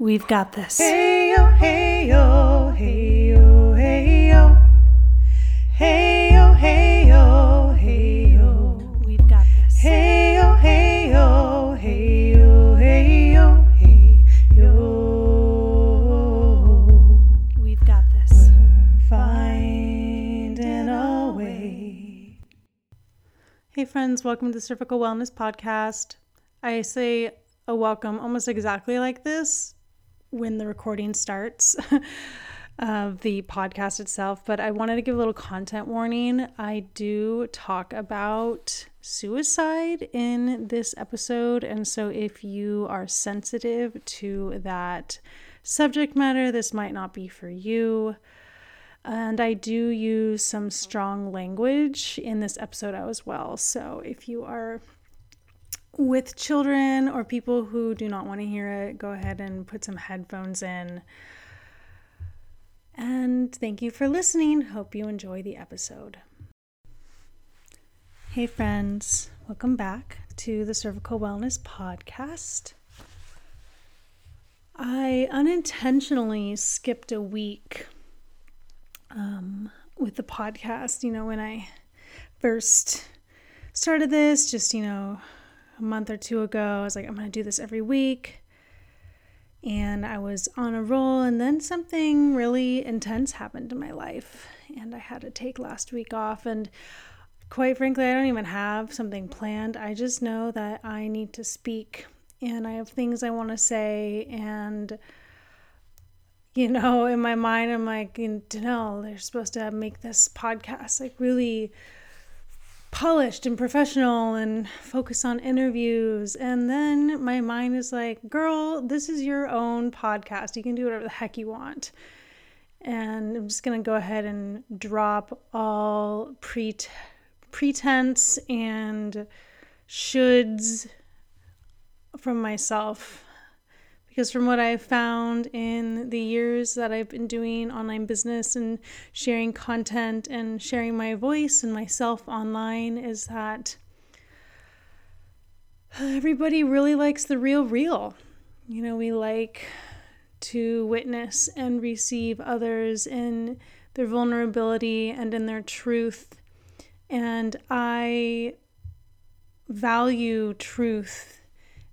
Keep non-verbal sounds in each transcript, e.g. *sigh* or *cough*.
We've got this. Hey yo, hey yo, hey yo, hey yo. Hey yo, hey yo, hey yo. We've got this. Hey yo, hey yo, hey yo, hey yo, hey yo. We've got this. We're Finding a way. Hey, friends, welcome to the Cervical Wellness Podcast. I say a welcome almost exactly like this when the recording starts *laughs* of the podcast itself, but I wanted to give a little content warning. I do talk about suicide in this episode, and so if you are sensitive to that subject matter, this might not be for you. And I do use some strong language in this episode as well. So if you are with children or people who do not want to hear it, go ahead and put some headphones in. And thank you for listening. Hope you enjoy the episode. Hey, friends, welcome back to the Cervical Wellness Podcast. I unintentionally skipped a week um, with the podcast. You know, when I first started this, just, you know, a month or two ago. I was like, I'm going to do this every week. And I was on a roll, and then something really intense happened in my life. And I had to take last week off. And quite frankly, I don't even have something planned. I just know that I need to speak, and I have things I want to say. And, you know, in my mind, I'm like, Danelle, they're supposed to make this podcast like really polished and professional and focus on interviews. And then my mind is like, girl, this is your own podcast. You can do whatever the heck you want. And I'm just going to go ahead and drop all pre- pretense and shoulds from myself because from what I've found in the years that I've been doing online business and sharing content and sharing my voice and myself online is that everybody really likes the real real. You know, we like to witness and receive others in their vulnerability and in their truth. And I value truth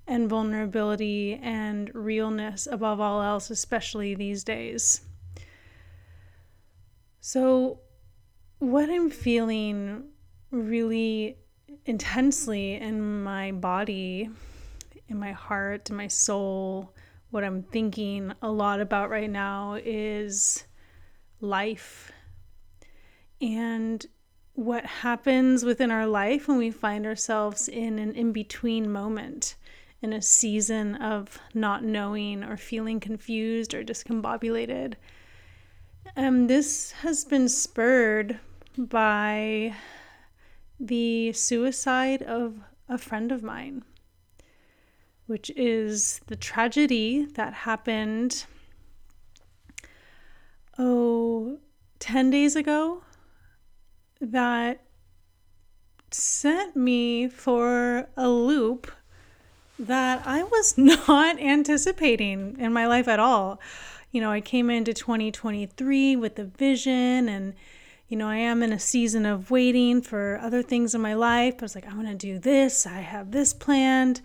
and vulnerability and realness above all else, especially these days. So, what I'm feeling really intensely in my body, in my heart, in my soul, what I'm thinking a lot about right now is life and what happens within our life when we find ourselves in an in between moment in a season of not knowing or feeling confused or discombobulated. Um, this has been spurred by the suicide of a friend of mine, which is the tragedy that happened, oh, 10 days ago that sent me for a loop that I was *laughs* not anticipating in my life at all. You know, I came into 2023 with a vision and you know, I am in a season of waiting for other things in my life. I was like, I'm going to do this. I have this planned.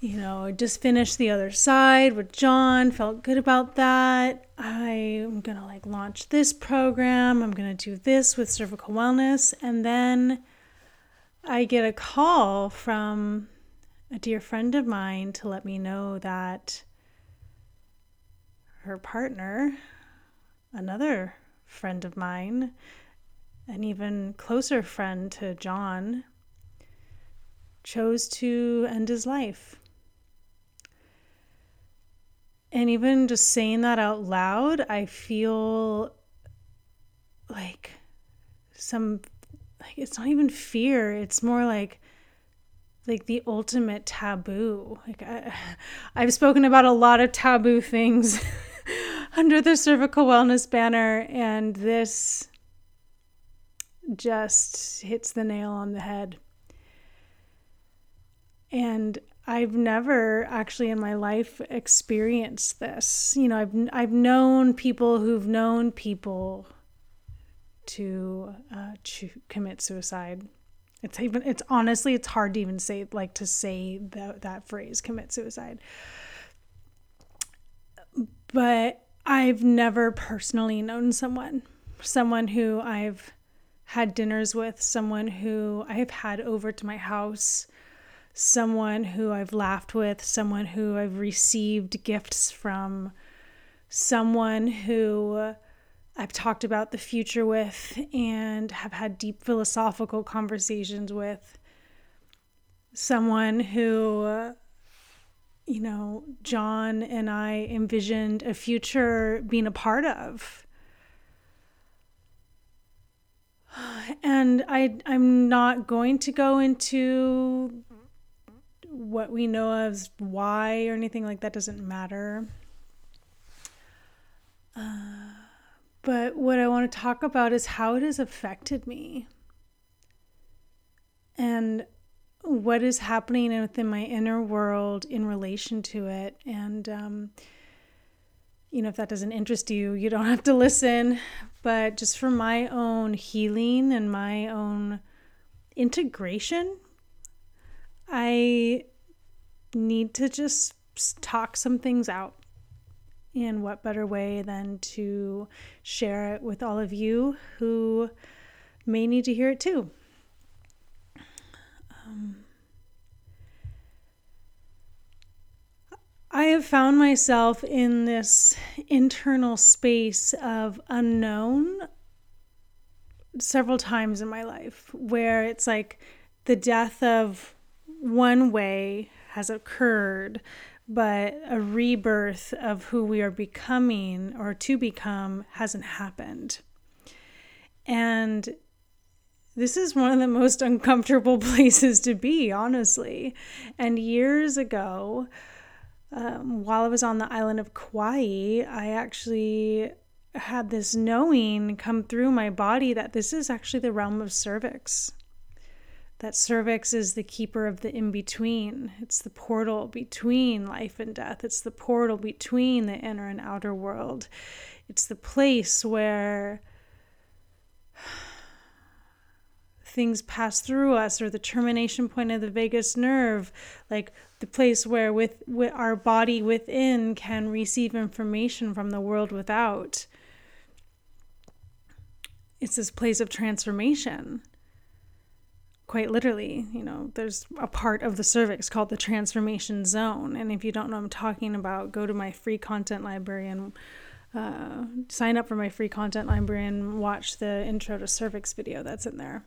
You know, I just finished the other side with John, felt good about that. I'm going to like launch this program. I'm going to do this with cervical wellness. And then I get a call from a dear friend of mine to let me know that her partner, another friend of mine, an even closer friend to John, chose to end his life. And even just saying that out loud, I feel like some, like it's not even fear, it's more like like the ultimate taboo. Like I, I've spoken about a lot of taboo things *laughs* under the cervical wellness banner, and this just hits the nail on the head. And I've never actually in my life experienced this. You know, I've I've known people who've known people to uh, to commit suicide. It's even it's honestly it's hard to even say like to say that that phrase commit suicide. But I've never personally known someone, someone who I've had dinners with, someone who I have had over to my house, someone who I've laughed with, someone who I've received gifts from, someone who I've talked about the future with and have had deep philosophical conversations with, someone who, you know, John and I envisioned a future being a part of and I I'm not going to go into what we know as why or anything like that doesn't matter. Uh, but what I want to talk about is how it has affected me and what is happening within my inner world in relation to it. And, um, you know, if that doesn't interest you, you don't have to listen. But just for my own healing and my own integration, I need to just talk some things out. And what better way than to share it with all of you who may need to hear it too? Um, I have found myself in this internal space of unknown several times in my life where it's like the death of one way has occurred, but a rebirth of who we are becoming or to become hasn't happened. And this is one of the most *laughs* uncomfortable *laughs* places to be, honestly. And years ago, um, while I was on the island of Kauai, I actually had this knowing come through my body that this is actually the realm of cervix. That cervix is the keeper of the in between. It's the portal between life and death. It's the portal between the inner and outer world. It's the place where *sighs* things pass through us or the termination point of the vagus nerve like the place where with, with our body within can receive information from the world without it's this place of transformation quite literally you know there's a part of the cervix called the transformation zone. And if you don't know what i'm talking about go to my free content library and uh, sign up for my free content library and watch the intro to cervix video that's in there.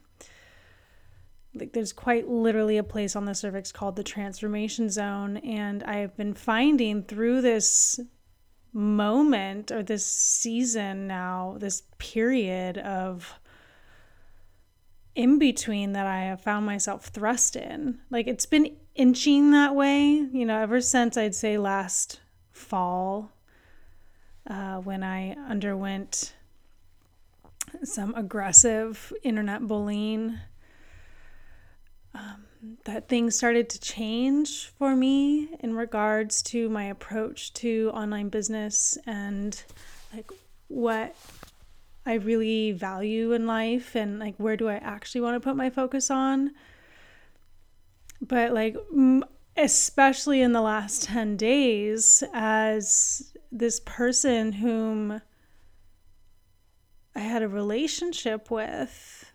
Like there's quite literally a place on the cervix called the transformation zone. And i've been finding through this moment or this season now this period of in between that i have found myself thrust in. Like it's been inching that way you know ever since i'd say last fall uh, when i underwent some aggressive internet bullying. Um, that things started to change for me in regards to my approach to online business and like what I really value in life and like where do I actually want to put my focus on. But like, especially in the last *laughs* 10 days, as this person whom I had a relationship with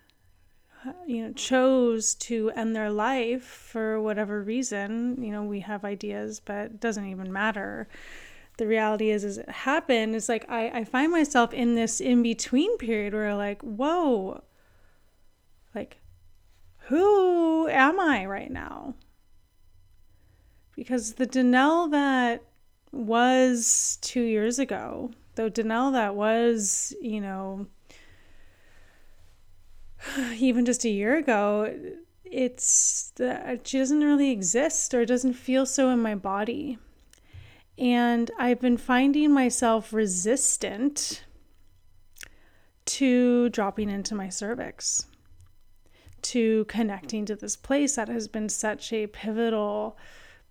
you know chose to end their life for whatever reason you know we have ideas but it doesn't even matter the reality is is it happened. It's like i, I find myself in this in between period where like whoa. Like who am i right now? Because the Danelle that was two years ago the Danelle that was you know *sighs* even just a year ago, it's uh, she doesn't really exist or doesn't feel so in my body. And I've been finding myself resistant to dropping into my cervix, to connecting to this place that has been such a pivotal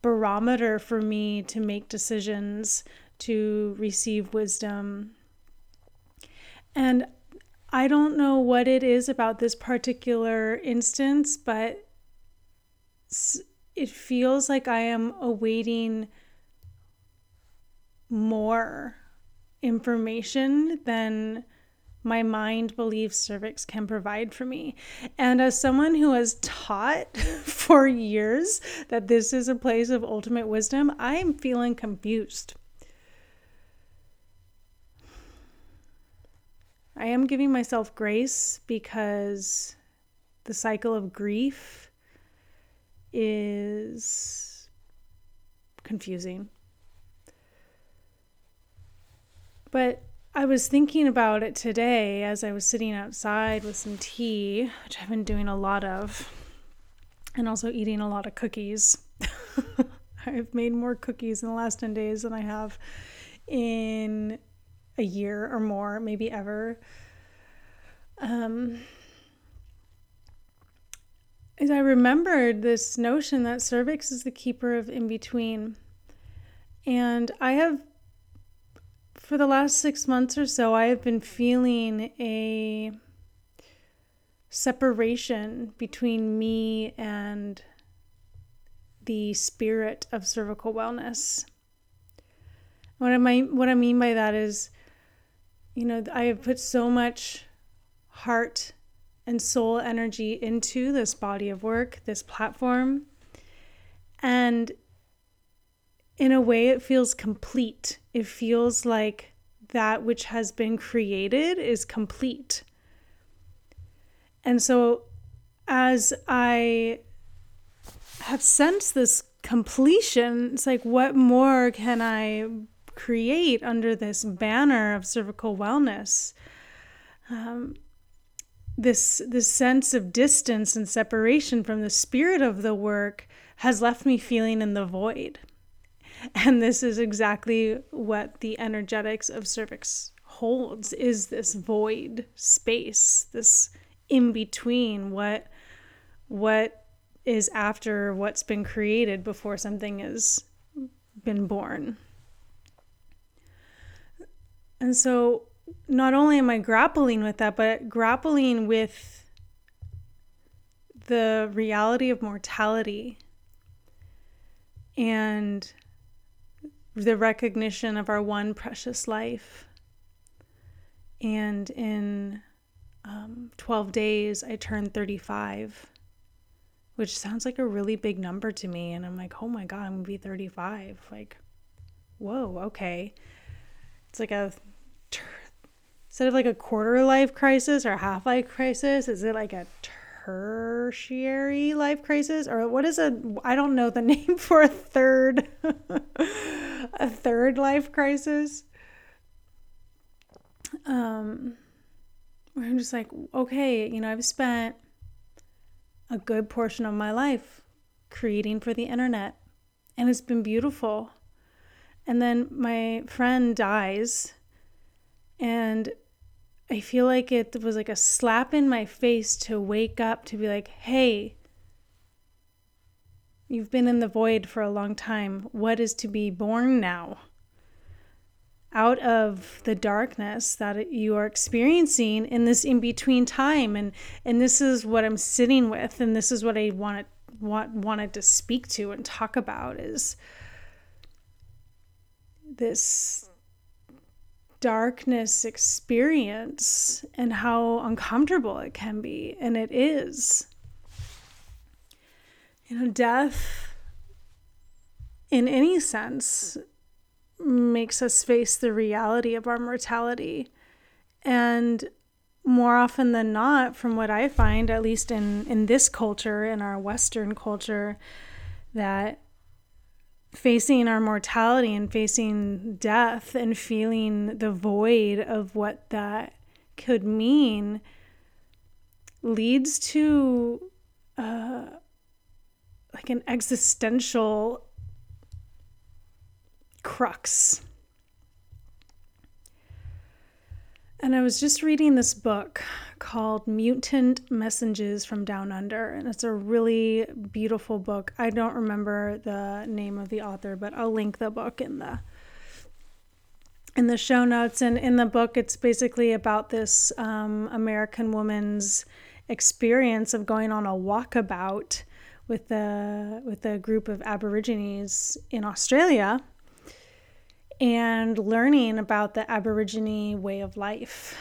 barometer for me to make decisions, to receive wisdom. And I don't know what it is about this particular instance, but it feels like I am awaiting more information than my mind believes cervix can provide for me. And as someone who has taught *laughs* for years that this is a place of ultimate wisdom, I am feeling confused. I am giving myself grace because the cycle of grief is confusing. But I was thinking about it today as I was sitting outside with some tea, which I've been doing a lot of, and also eating a lot of cookies. *laughs* I've made more cookies in the last 10 days than I have in a year or more, maybe ever. Um, as I remembered this notion that cervix is the keeper of in between. And I have, for the last six months or so, I have been feeling a separation between me and the spirit of cervical wellness. What am I what I mean by that is you know, I have put so much heart and soul energy into this body of work, this platform. And in a way, it feels complete. It feels like that which has been created is complete. And so, as I have sensed this completion, it's like, what more can I create under this banner of cervical wellness. Um, this this sense of distance and separation from the spirit of the work has left me feeling in the void. *laughs* And this is exactly what the energetics of cervix holds is this void space, this in between what what is after what's been created before something has been born. And so not only am I grappling with that, but grappling with the reality of mortality and the recognition of our one precious life. And in um, 12 days, I turned 35, which sounds like a really big number to me. And I'm like, oh my God, I'm gonna be 35. Like, whoa, okay. It's like a instead of like a quarter life crisis or half life crisis, is it like a tertiary life crisis or what is a I don't know the *laughs* name for a third a third life crisis. Um I'm just like, okay, you know, I've spent a good portion of my life creating for the internet and it's been beautiful. And then my friend dies and I feel like it was like a slap in my face to wake up to be like, hey, you've been in the void for a long time. What is to be born now? Out of the darkness that you are experiencing in this in between time. And, and this is what I'm sitting with, and this is what I wanted, want, wanted to speak to and talk about is this darkness experience and how uncomfortable it can be. And it is. You know, death, in any sense, makes us face the reality of our mortality. And more often than not, from what I find, at least in, in this culture, in our Western culture, that facing our mortality and facing death and feeling the void of what that could mean leads to uh, like an existential crux. And I was just reading this book called Mutant Messages from Down Under, and it's a really beautiful book. I don't remember the name of the author, but I'll link the book in the in the show notes. And in the book, it's basically about this um, American woman's experience of going on a walkabout with a with a group of Aborigines in Australia and learning about the Aborigine way of life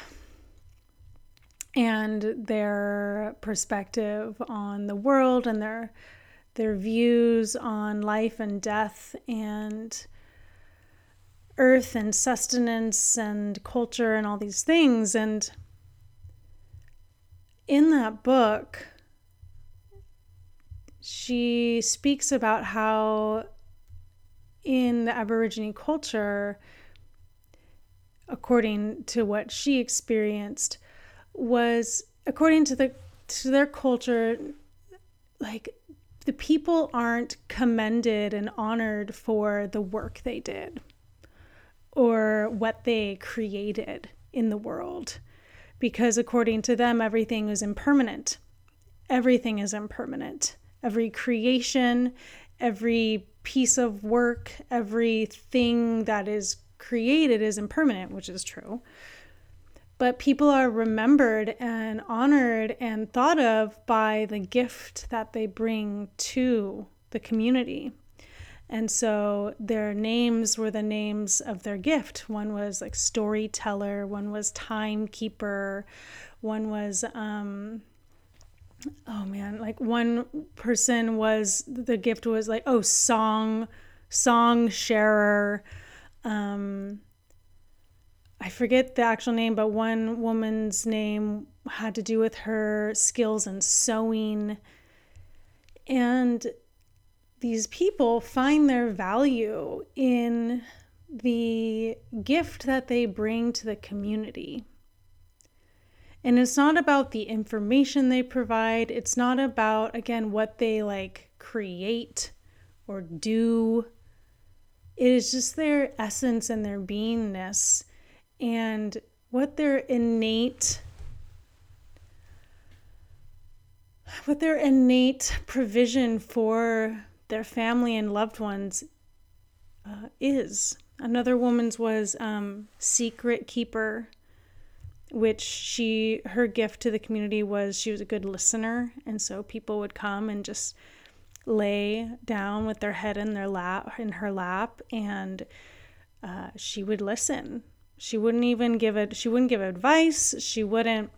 and their perspective on the world and their their views on life and death and earth and sustenance and culture and all these things. And in that book she speaks about how in the Aborigine culture, according to what she experienced, was according to the to their culture, like the people aren't commended and honored for the work they did or what they created in the world. Because according to them everything is impermanent. Everything is impermanent. Every creation every piece of work, everything that is created is impermanent, which is true. But people are remembered and honored and thought of by the gift that they bring to the community. And so their names were the names of their gift. One was like storyteller, one was timekeeper, one was um, oh man. Like one person was the gift was like oh song song sharer. Um i forget the actual name but one woman's name had to do with her skills in sewing. And these people find their value in the gift that they bring to the community and it's not about the information they provide, it's not about, again, what they like create or do. It is just their essence and their beingness and what their innate what their innate provision for their family and loved ones uh, is. Another woman's was um, secret keeper which she her gift to the community was she was a good listener. And so people would come and just lay down with their head in their lap in her lap and uh, she would listen. She wouldn't even give it she wouldn't give advice. She wouldn't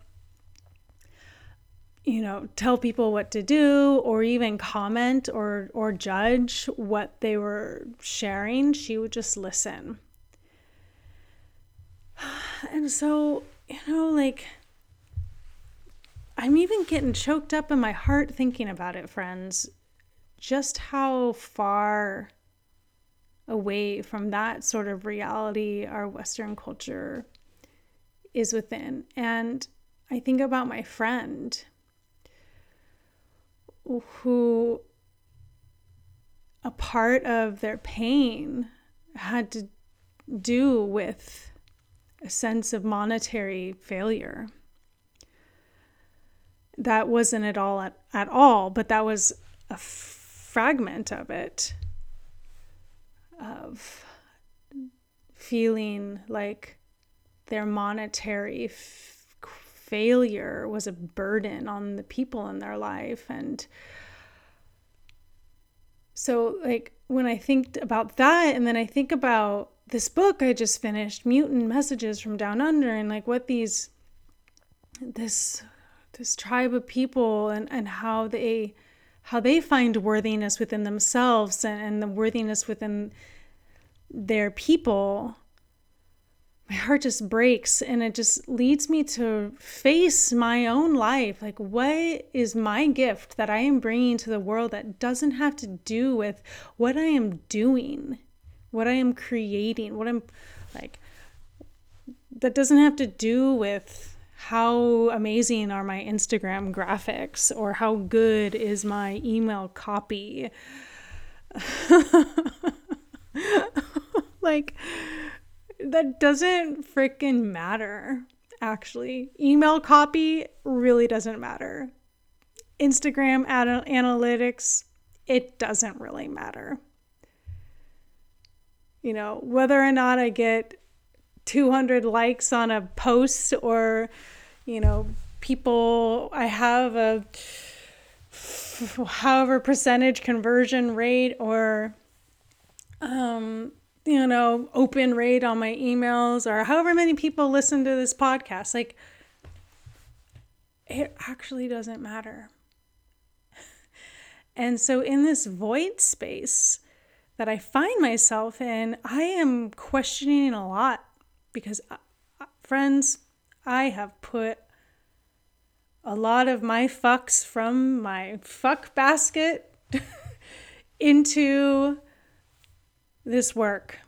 you know tell people what to do or even comment or or judge what they were sharing. She would just listen. *sighs* And so you know, like, I'm even getting choked up in my heart thinking about it, friends. Just how far away from that sort of reality our Western culture is within. And I think about my friend who a part of their pain had to do with a sense of monetary failure. That wasn't at all at, at all, but that was a fragment of it of feeling like their monetary f- failure was a burden on the people in their life and so like when i think about that and then i think about this book I just finished, Mutant Messages from Down Under, and like what these this this tribe of people and, and how they how they find worthiness within themselves and, and the worthiness within their people my heart just breaks and it just leads me to face my own life. Like what is my gift that i am bringing to the world that doesn't have to do with what i am doing what I am creating, what I'm like, that doesn't have to do with how amazing are my Instagram graphics or how good is my email copy. *laughs* like, that doesn't freaking matter. actually. Email copy really doesn't matter. Instagram ad- analytics, it doesn't really matter. You know, whether or not I get 200 likes on a post or, you know, people, I have a however percentage conversion rate or, um, you know, open rate on my emails or however many people listen to this podcast. Like, it actually doesn't matter. *laughs* And so, in this void space that I find myself in, I am questioning a lot because, uh, uh, friends, I have put a lot of my fucks from my fuck basket *laughs* into this work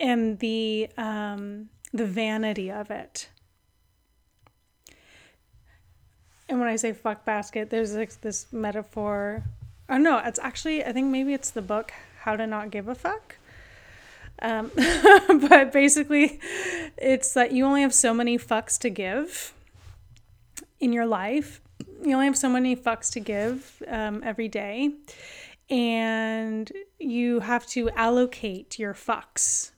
and the um, the vanity of it. And when I say fuck basket, there's like this metaphor. Oh no, it's actually I think maybe it's the book How to Not Give a Fuck. Um, *laughs* but basically, it's that you only have so many fucks to give in your life. You only have so many fucks to give um, every day and you have to allocate your fucks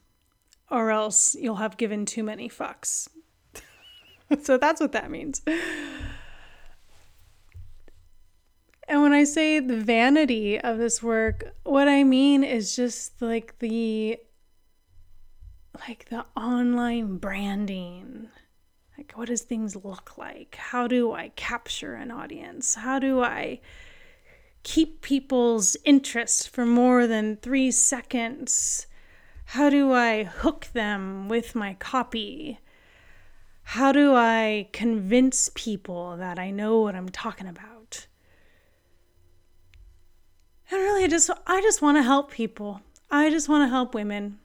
or else you'll have given too many fucks. *laughs* so that's what that means. And when I say the vanity of this work, what I mean is just like the like the online branding. Like what does things look like? How do I capture an audience? How do I keep people's interest for more than three seconds? How do I hook them with my copy? How do I convince people that I know what I'm talking about? And really, I just, I just want to help people. I just want to help women.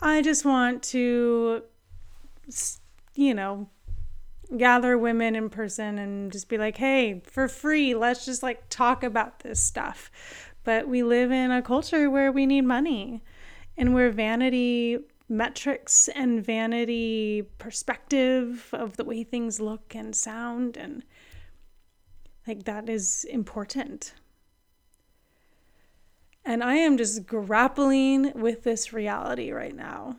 I just want to, you know, gather women in person and just be like, hey, for free, let's just like talk about this stuff. But we live in a culture where we need money and where vanity metrics and vanity perspective of the way things look and sound and like that is important. And I am just grappling with this reality right now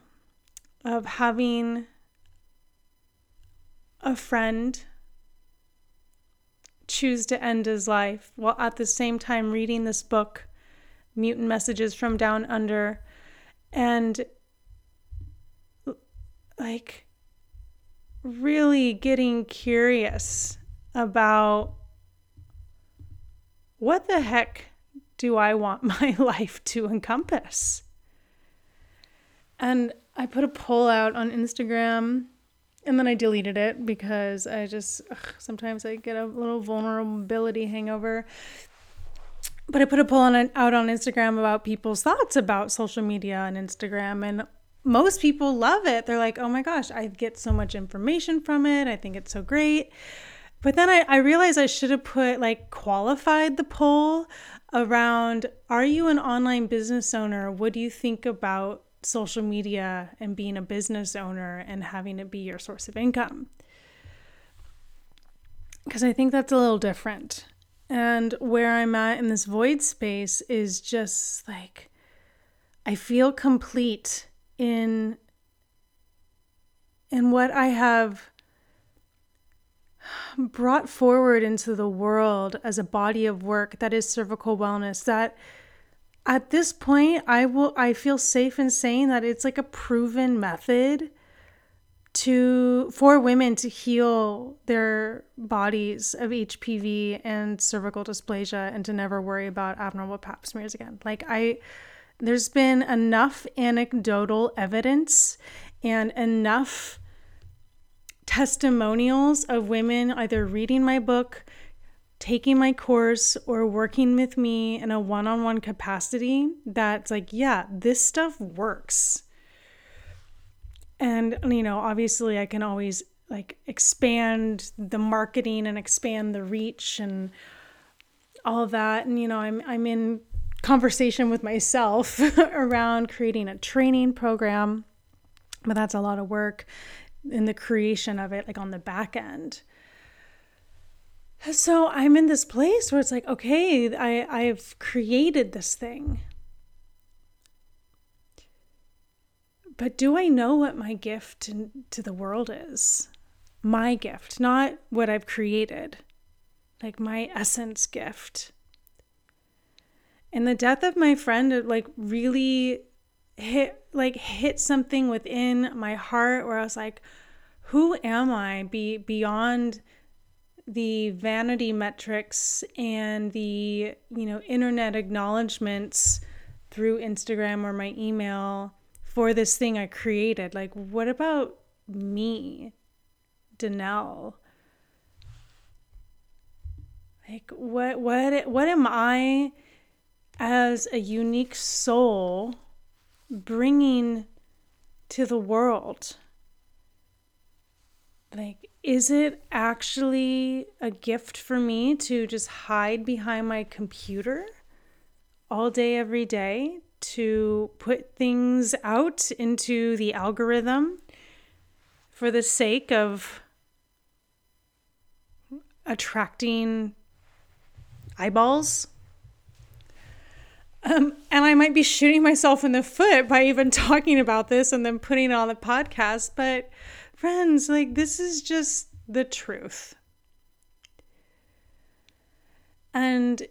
of having a friend choose to end his life while at the same time reading this book, Mutant Messages from Down Under, and like really getting curious about what the heck do I want *laughs* my life to encompass? And I put a poll out on Instagram and then I deleted it because I just ugh, sometimes I get a little vulnerability hangover. But I put a poll on out on Instagram about people's thoughts about social media and Instagram, and most people love it. They're like, "Oh my gosh, I get so much information from it. I think it's so great." But then I, I realized I should have put like qualified the poll around Are you an online business owner? What do you think about social media and being a business owner and having it be your source of income. Because I think that's a little different. And where I'm at in this void space is just like, I feel complete in in what I have brought forward into the world as a body of work that is cervical wellness that at this point i will i feel safe in saying that it's like a proven method to for women to heal their bodies of HPV and cervical dysplasia and to never worry about abnormal pap smears again. Like I there's been enough anecdotal evidence and enough testimonials of women either reading my book, taking my course or working with me in a one on one capacity that's like, yeah, this stuff works. And, you know, obviously I can always like expand the marketing and expand the reach and all that. And, you know, I'm, I'm in conversation with myself *laughs* around creating a training program but that's a lot of work in the creation of it, like on the back end. So I'm in this place where it's like, okay, I, I've created this thing. But do I know what my gift to, the world is? My gift, not what I've created, like my essence gift. And the death of my friend, like really hit like hit something within my heart where I was like, who am I be beyond the vanity metrics and the you know internet acknowledgments through Instagram or my email for this thing I created. Like, what about me, Danelle? Like, what, what, what am I as a unique soul bringing to the world? Like, is it actually a gift for me to just hide behind my computer all day, every day to put things out into the algorithm for the sake of attracting eyeballs. Um, and I might be shooting myself in the foot by even *laughs* talking about this and then putting it on the podcast. But, friends, like, this is just the truth. And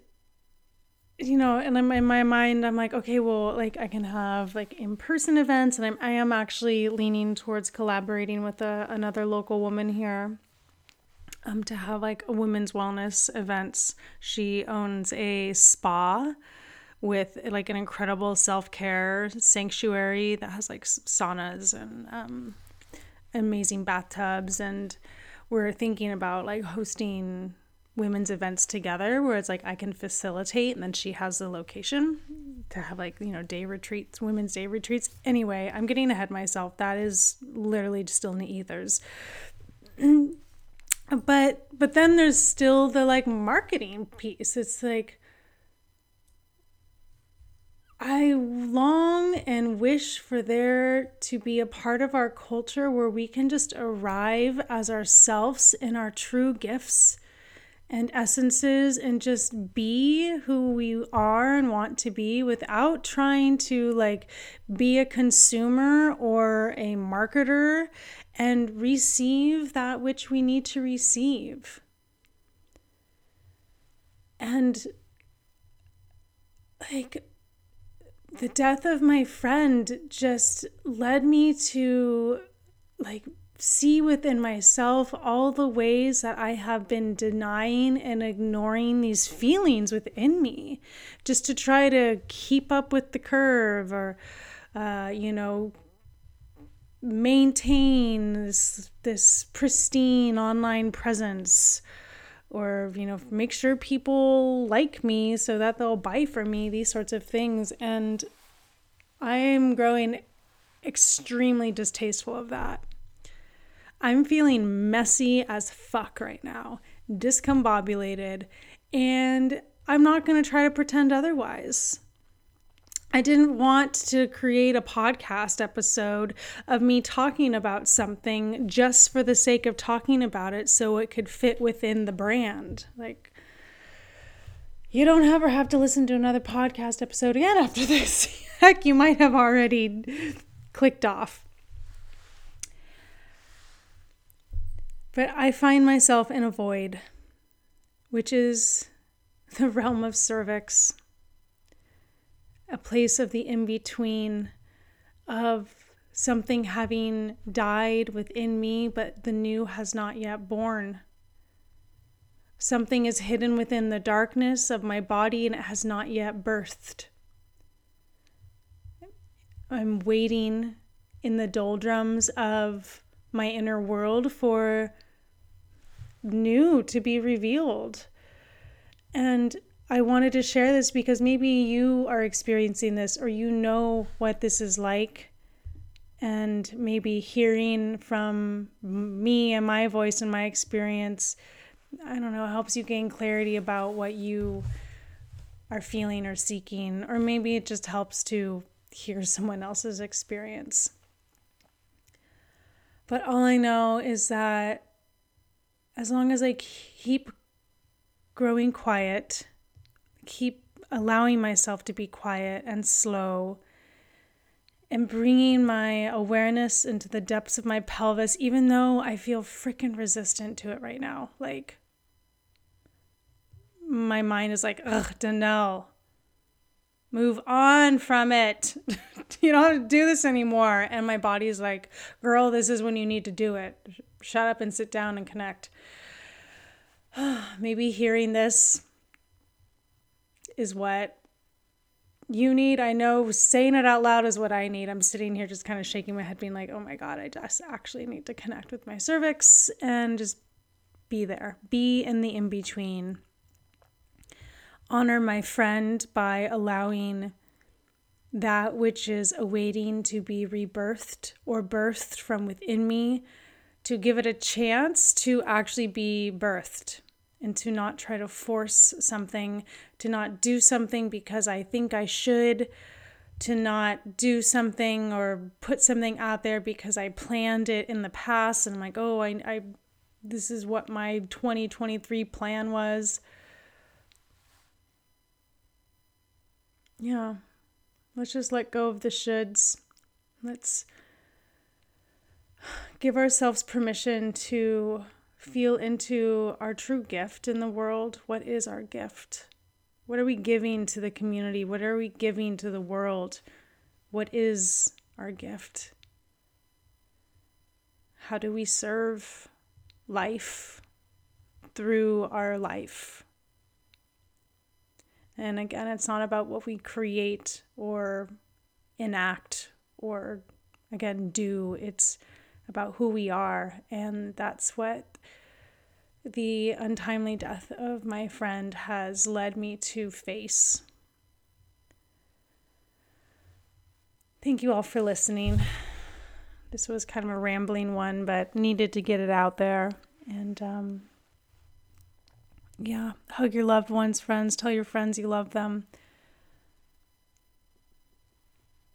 you know, and I'm in my mind, I'm like, okay, well, like I can have like in-person events, and I'm I am actually leaning towards collaborating with a, another local woman here, um, to have like a women's wellness events. She owns a spa with like an incredible self-care sanctuary that has like saunas and um, amazing bathtubs, and we're thinking about like hosting women's events together where it's like I can facilitate and then she has the location to have like, you know, day retreats, women's day retreats. Anyway, I'm getting ahead myself. That is literally still in the ethers. *clears throat* but but then there's still the like marketing piece. It's like I long and wish for there to be a part of our culture where we can just arrive as ourselves in our true gifts and essences and just be who we are and want to be without trying to like be a consumer or a marketer and receive that which we need to receive. And like the death of my friend just led me to like see within myself all the ways that I have been denying and ignoring these feelings within me just to try to keep up with the curve or, uh, you know, maintain this, this pristine online presence or, you know, make sure people like me so that they'll buy from me, these sorts of things. And I am growing extremely distasteful of that. I'm feeling messy as fuck right now, discombobulated, and I'm not going to try to pretend otherwise. I didn't want to create a podcast episode of me talking about something just for the sake of talking about it so it could fit within the brand. Like, you don't ever have to listen to another podcast episode again after this. *laughs* Heck, you might have already clicked off. But I find myself in a void, which is the realm of cervix, a place of the in between, of something having died within me, but the new has not yet born. Something is hidden within the darkness of my body and it has not yet birthed. I'm waiting in the doldrums of my inner world for new to be revealed. And I wanted to share this because maybe you are experiencing this or you know what this is like. And maybe hearing from me and my voice and my experience, I don't know, helps you gain clarity about what you are feeling or seeking. Or maybe it just helps to hear *laughs* someone else's experience. But all I know is that as long as I keep growing quiet, keep allowing myself to be quiet and slow, and bringing my awareness into the depths of my pelvis, even though I feel freaking resistant to it right now. Like, my mind is like, ugh, Danelle, move on from it. *laughs* you don't have to do this anymore. And my body's like, girl, this is when you need to do it. Shut up and sit down and connect. *sighs* Maybe hearing this is what you need. I know saying it out loud is what I need. I'm sitting here just kind of shaking my head, being like, oh my God, I just actually need to connect with my cervix and just be there, be in the in between. Honor my friend by allowing that which is awaiting to be rebirthed or birthed from within me to give it a chance to actually be birthed and to not try to force something, to not do something because I think I should, to not do something or put something out there because I planned it in the past and I'm like, oh, I, I this is what my 2023 plan was. Yeah. Let's just let go of the shoulds. Let's give ourselves permission to feel into our true gift in the world. What is our gift? What are we giving to the community? What are we giving to the world? What is our gift? How do we serve life through our life? And again, it's not about what we create or enact or, again, do. It's about who we are. And that's what the untimely death of my friend has led me to face. Thank you all for listening. This was kind of a rambling one, but needed to get it out there. And um, yeah, hug your loved ones, friends. Tell your friends you love them.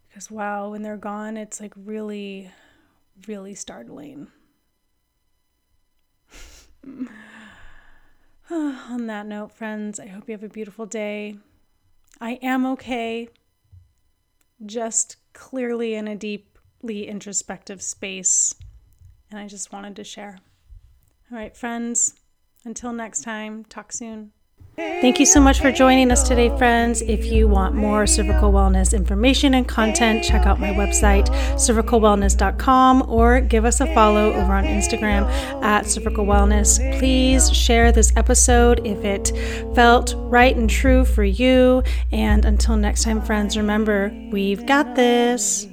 Because wow, when they're gone, it's like really really startling. *sighs* On that note, friends, I hope you have a beautiful day. I am okay, just clearly in a deeply introspective space, and I just wanted to share. All right, friends, until next time, talk soon. Thank you so much for joining us today, friends. If you want more cervical wellness information and content, check out my website, cervicalwellness.com, or give us a follow over on Instagram at cervical wellness. Please share this episode if it felt right and true for you. And until next time, friends, remember, we've got this.